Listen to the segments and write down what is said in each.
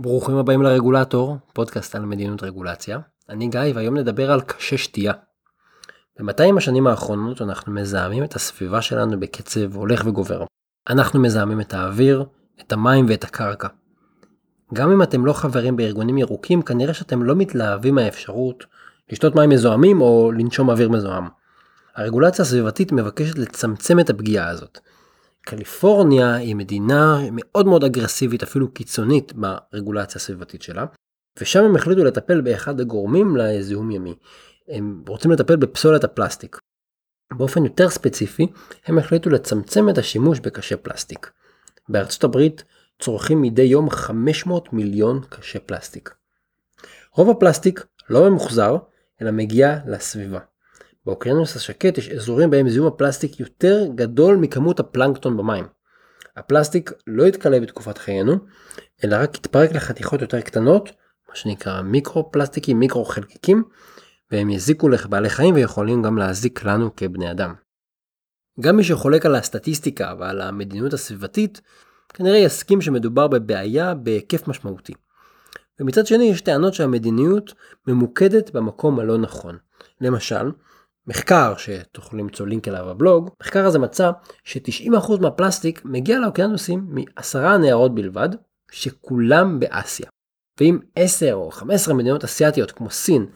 ברוכים הבאים לרגולטור, פודקאסט על מדיניות רגולציה. אני גיא והיום נדבר על קשה שתייה. ב-200 השנים האחרונות אנחנו מזהמים את הסביבה שלנו בקצב הולך וגובר. אנחנו מזהמים את האוויר, את המים ואת הקרקע. גם אם אתם לא חברים בארגונים ירוקים, כנראה שאתם לא מתלהבים מהאפשרות לשתות מים מזוהמים או לנשום אוויר מזוהם. הרגולציה הסביבתית מבקשת לצמצם את הפגיעה הזאת. קליפורניה היא מדינה מאוד מאוד אגרסיבית, אפילו קיצונית ברגולציה הסביבתית שלה, ושם הם החליטו לטפל באחד הגורמים לזיהום ימי. הם רוצים לטפל בפסולת הפלסטיק. באופן יותר ספציפי, הם החליטו לצמצם את השימוש בקשי פלסטיק. בארצות הברית צורכים מדי יום 500 מיליון קשי פלסטיק. רוב הפלסטיק לא ממוחזר, אלא מגיע לסביבה. באוקיינוס השקט יש אזורים בהם זיהום הפלסטיק יותר גדול מכמות הפלנקטון במים. הפלסטיק לא יתכלה בתקופת חיינו, אלא רק יתפרק לחתיכות יותר קטנות, מה שנקרא מיקרו פלסטיקים, מיקרו חלקיקים, והם יזיקו לבעלי חיים ויכולים גם להזיק לנו כבני אדם. גם מי שחולק על הסטטיסטיקה ועל המדיניות הסביבתית, כנראה יסכים שמדובר בבעיה בהיקף משמעותי. ומצד שני יש טענות שהמדיניות ממוקדת במקום הלא נכון. למשל, מחקר שתוכלו למצוא לינק אליו בבלוג, המחקר הזה מצא ש-90% מהפלסטיק מגיע לאוקיינוסים מעשרה נהרות בלבד, שכולם באסיה. ואם 10 או 15 מדינות אסיאתיות כמו סין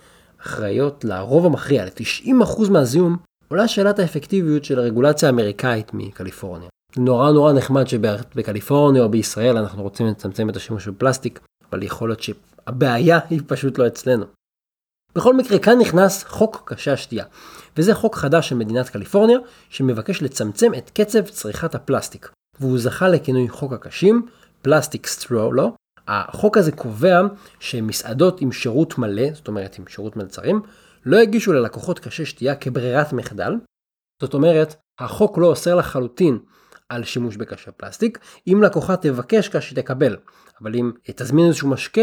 אחראיות לרוב המכריע ל-90% מהזיהום, עולה שאלת האפקטיביות של הרגולציה האמריקאית מקליפורניה. נורא נורא נחמד שבקליפורניה או בישראל אנחנו רוצים לצמצם את השימוש בפלסטיק, אבל יכול להיות שהבעיה היא פשוט לא אצלנו. בכל מקרה כאן נכנס חוק קשי השתייה, וזה חוק חדש של מדינת קליפורניה שמבקש לצמצם את קצב צריכת הפלסטיק, והוא זכה לכינוי חוק הקשים, פלסטיק לא. החוק הזה קובע שמסעדות עם שירות מלא, זאת אומרת עם שירות מלצרים, לא יגישו ללקוחות קשי שתייה כברירת מחדל. זאת אומרת, החוק לא אוסר לחלוטין על שימוש בקשי פלסטיק. אם לקוחה תבקש קש תקבל, אבל אם תזמין איזשהו משקה,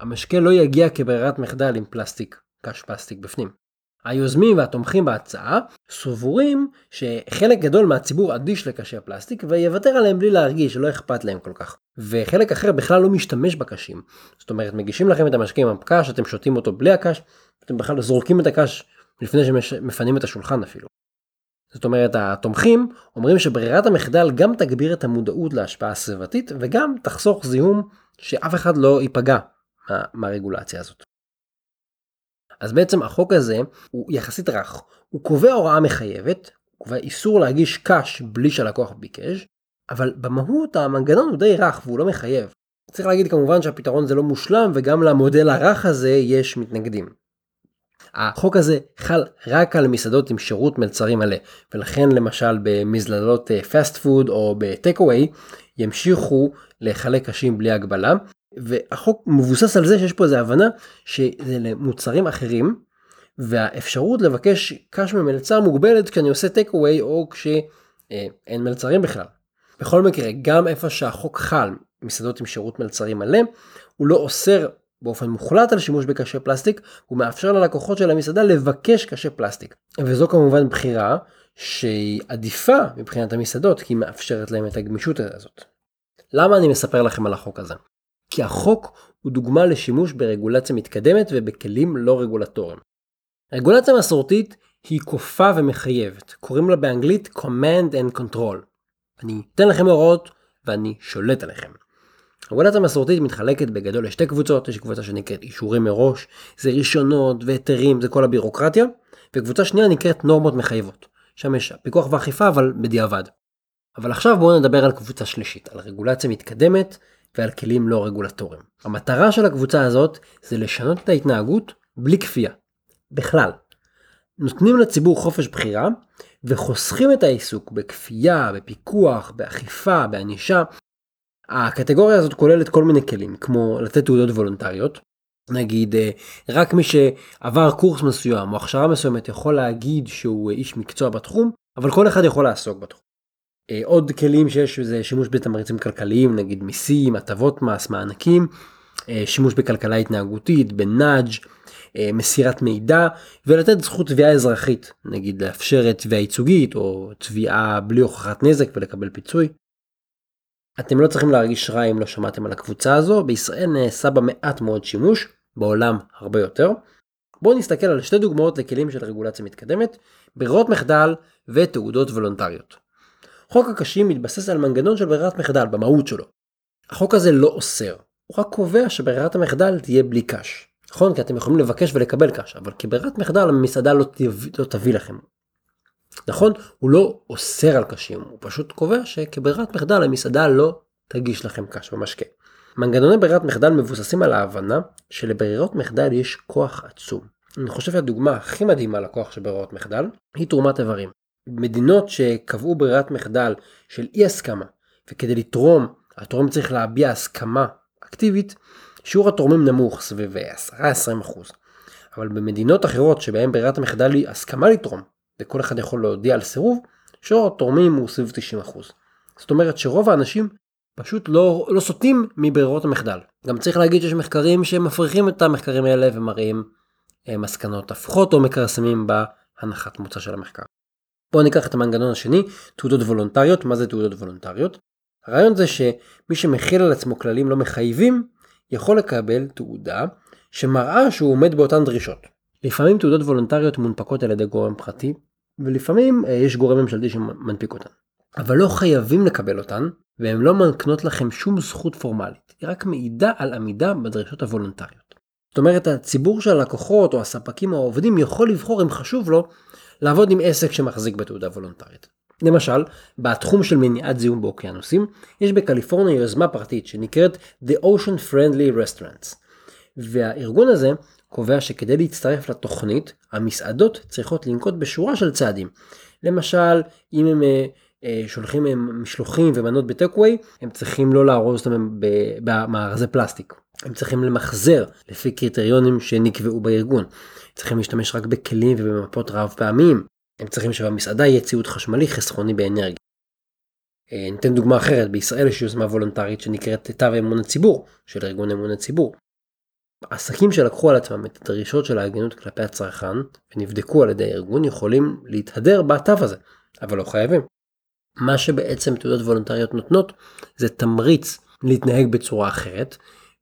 המשקה לא יגיע כברירת מחדל עם פלסטיק, קש פלסטיק בפנים. היוזמים והתומכים בהצעה סבורים שחלק גדול מהציבור אדיש לקשי הפלסטיק ויוותר עליהם בלי להרגיש שלא אכפת להם כל כך. וחלק אחר בכלל לא משתמש בקשים. זאת אומרת מגישים לכם את המשקה עם הקש, אתם שותים אותו בלי הקש, אתם בכלל זורקים את הקש לפני שמפנים את השולחן אפילו. זאת אומרת התומכים אומרים שברירת המחדל גם תגביר את המודעות להשפעה הסביבתית וגם תחסוך זיהום שאף אחד לא ייפגע מה, מהרגולציה הזאת. אז בעצם החוק הזה הוא יחסית רך, הוא קובע הוראה מחייבת, הוא קובע איסור להגיש קאש בלי שהלקוח ביקש, אבל במהות המנגנון הוא די רך והוא לא מחייב. צריך להגיד כמובן שהפתרון זה לא מושלם וגם למודל הרך הזה יש מתנגדים. החוק הזה חל רק על מסעדות עם שירות מלצרים מלא, ולכן למשל במזללות fast אה, food או ב take away ימשיכו לחלק קשים בלי הגבלה, והחוק מבוסס על זה שיש פה איזה הבנה שזה למוצרים אחרים והאפשרות לבקש קש ממלצר מוגבלת כשאני עושה take away או כשאין מלצרים בכלל. בכל מקרה גם איפה שהחוק חל מסעדות עם שירות מלצרים מלא הוא לא אוסר באופן מוחלט על שימוש בקשי פלסטיק הוא מאפשר ללקוחות של המסעדה לבקש קשי פלסטיק וזו כמובן בחירה שהיא עדיפה מבחינת המסעדות כי היא מאפשרת להם את הגמישות הזאת. למה אני מספר לכם על החוק הזה? כי החוק הוא דוגמה לשימוש ברגולציה מתקדמת ובכלים לא רגולטוריים. רגולציה מסורתית היא כופה ומחייבת, קוראים לה באנגלית command and control. אני אתן לכם הוראות ואני שולט עליכם. רגולציה מסורתית מתחלקת בגדול לשתי קבוצות, יש קבוצה שנקראת אישורים מראש, זה רישיונות והיתרים, זה כל הבירוקרטיה, וקבוצה שנייה נקראת נורמות מחייבות. שם יש פיקוח ואכיפה אבל בדיעבד. אבל עכשיו בואו נדבר על קבוצה שלישית, על רגולציה מתקדמת ועל כלים לא רגולטוריים. המטרה של הקבוצה הזאת זה לשנות את ההתנהגות בלי כפייה. בכלל. נותנים לציבור חופש בחירה וחוסכים את העיסוק בכפייה, בפיקוח, באכיפה, בענישה. הקטגוריה הזאת כוללת כל מיני כלים, כמו לתת תעודות וולונטריות. נגיד, אה, רק מי שעבר קורס מסוים או הכשרה מסוימת יכול להגיד שהוא איש מקצוע בתחום, אבל כל אחד יכול לעסוק בתחום. אה, עוד כלים שיש זה שימוש בתמריצים כלכליים נגיד מיסים הטבות מס מענקים אה, שימוש בכלכלה התנהגותית בנאג' אה, מסירת מידע ולתת זכות תביעה אזרחית נגיד לאפשר תביעה ייצוגית או תביעה בלי הוכחת נזק ולקבל פיצוי. אתם לא צריכים להרגיש רע אם לא שמעתם על הקבוצה הזו, בישראל נעשה בה מעט מאוד שימוש, בעולם הרבה יותר. בואו נסתכל על שתי דוגמאות לכלים של רגולציה מתקדמת, ברירות מחדל ותעודות וולונטריות. חוק הקשים מתבסס על מנגנון של ברירת מחדל במהות שלו. החוק הזה לא אוסר, הוא רק קובע שברירת המחדל תהיה בלי קש. נכון? כי אתם יכולים לבקש ולקבל קש, אבל כברירת מחדל המסעדה לא, תביא, לא תביא לכם. נכון? הוא לא אוסר על קשים, הוא פשוט קובע שכברירת מחדל המסעדה לא תגיש לכם קש במשקה. מנגנוני ברירת מחדל מבוססים על ההבנה שלברירות מחדל יש כוח עצום. אני חושב שהדוגמה הכי מדהימה לכוח של ברירות מחדל היא תרומת איברים. מדינות שקבעו ברירת מחדל של אי הסכמה וכדי לתרום התורם צריך להביע הסכמה אקטיבית שיעור התורמים נמוך סביב 10-20%. אבל במדינות אחרות שבהן ברירת המחדל היא הסכמה לתרום וכל אחד יכול להודיע על סירוב שיעור התורמים הוא סביב 90%. זאת אומרת שרוב האנשים פשוט לא, לא סוטים מברירות המחדל. גם צריך להגיד שיש מחקרים שמפריחים את המחקרים האלה ומראים אה, מסקנות הפוכות או מכרסמים בהנחת מוצא של המחקר. בואו ניקח את המנגנון השני, תעודות וולונטריות. מה זה תעודות וולונטריות? הרעיון זה שמי שמכיל על עצמו כללים לא מחייבים, יכול לקבל תעודה שמראה שהוא עומד באותן דרישות. לפעמים תעודות וולונטריות מונפקות על ידי גורם פרטי, ולפעמים אה, יש גורם ממשלתי שמנפיק אותן. אבל לא חייבים לקבל אותן, והן לא מקנות לכם שום זכות פורמלית, היא רק מעידה על עמידה בדרישות הוולונטריות. זאת אומרת, הציבור של הלקוחות או הספקים או העובדים יכול לבחור אם חשוב לו לעבוד עם עסק שמחזיק בתעודה וולונטרית. למשל, בתחום של מניעת זיהום באוקיינוסים, יש בקליפורניה יוזמה פרטית שנקראת The Ocean Friendly Restaurants. והארגון הזה קובע שכדי להצטרף לתוכנית, המסעדות צריכות לנקוט בשורה של צעדים. למשל, אם הם אה, אה, שולחים הם משלוחים ומנות בטקווי, הם צריכים לא לארוז אותם במארזי פלסטיק. הם צריכים למחזר לפי קריטריונים שנקבעו בארגון. צריכים להשתמש רק בכלים ובמפות רב פעמיים. הם צריכים שבמסעדה יהיה ציוד חשמלי חסכוני באנרגיה. אה, ניתן דוגמה אחרת, בישראל יש יוזמה וולונטרית שנקראת תו אמון הציבור, של ארגון אמון הציבור. עסקים שלקחו על עצמם את הדרישות של ההגינות כלפי הצרכן ונבדקו על ידי הארגון יכולים להתהדר בתו הזה, אבל לא חייבים. מה שבעצם תעודות וולונטריות נותנות זה תמריץ להתנהג בצורה אחרת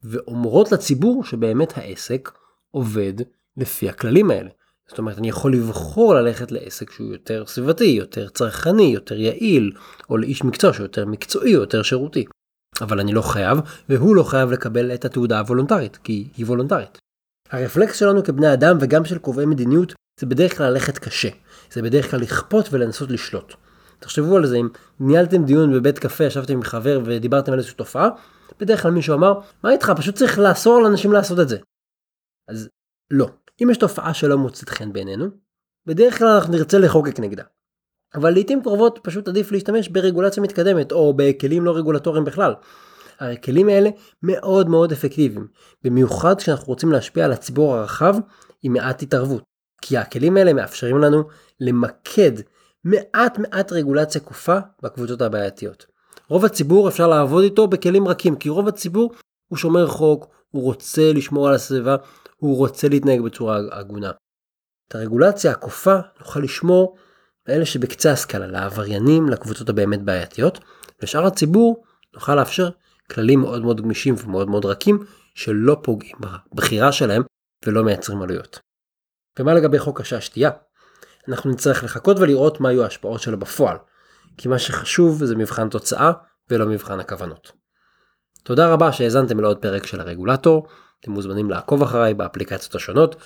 ואומרות לציבור שבאמת העסק עובד לפי הכללים האלה. זאת אומרת אני יכול לבחור ללכת לעסק שהוא יותר סביבתי, יותר צרכני, יותר יעיל, או לאיש מקצוע שהוא יותר מקצועי יותר שירותי. אבל אני לא חייב, והוא לא חייב לקבל את התעודה הוולונטרית, כי היא וולונטרית. הרפלקס שלנו כבני אדם וגם של קובעי מדיניות זה בדרך כלל ללכת קשה. זה בדרך כלל לכפות ולנסות לשלוט. תחשבו על זה, אם ניהלתם דיון בבית קפה, ישבתם עם חבר ודיברתם על איזושהי תופעה, בדרך כלל מישהו אמר, מה איתך, פשוט צריך לאסור לאנשים לעשות את זה. אז לא. אם יש תופעה שלא מוצאת חן בעינינו, בדרך כלל אנחנו נרצה לחוקק נגדה. אבל לעיתים קרובות פשוט עדיף להשתמש ברגולציה מתקדמת או בכלים לא רגולטוריים בכלל. הכלים האלה מאוד מאוד אפקטיביים, במיוחד כשאנחנו רוצים להשפיע על הציבור הרחב עם מעט התערבות. כי הכלים האלה מאפשרים לנו למקד מעט מעט רגולציה כופה בקבוצות הבעייתיות. רוב הציבור אפשר לעבוד איתו בכלים רכים, כי רוב הציבור הוא שומר חוק, הוא רוצה לשמור על הסביבה, הוא רוצה להתנהג בצורה הגונה. את הרגולציה הכופה נוכל לשמור לאלה שבקצה הסקאלה, לעבריינים, לקבוצות הבאמת בעייתיות, ושאר הציבור נוכל לאפשר כללים מאוד מאוד גמישים ומאוד מאוד רכים, שלא פוגעים בבחירה שלהם ולא מייצרים עלויות. ומה לגבי חוק השתייה? אנחנו נצטרך לחכות ולראות מה יהיו ההשפעות שלו בפועל, כי מה שחשוב זה מבחן תוצאה ולא מבחן הכוונות. תודה רבה שהאזנתם לעוד פרק של הרגולטור, אתם מוזמנים לעקוב אחריי באפליקציות השונות,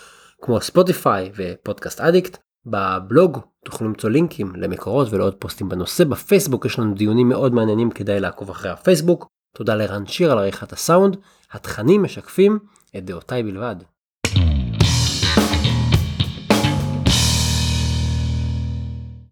כמו ספוטיפיי ופודקאסט אדיקט, בבלוג תוכלו למצוא לינקים למקורות ולעוד פוסטים בנושא, בפייסבוק יש לנו דיונים מאוד מעניינים כדאי לעקוב אחרי הפייסבוק, תודה לרן שיר על עריכת הסאונד, התכנים משקפים את דעותיי בלבד.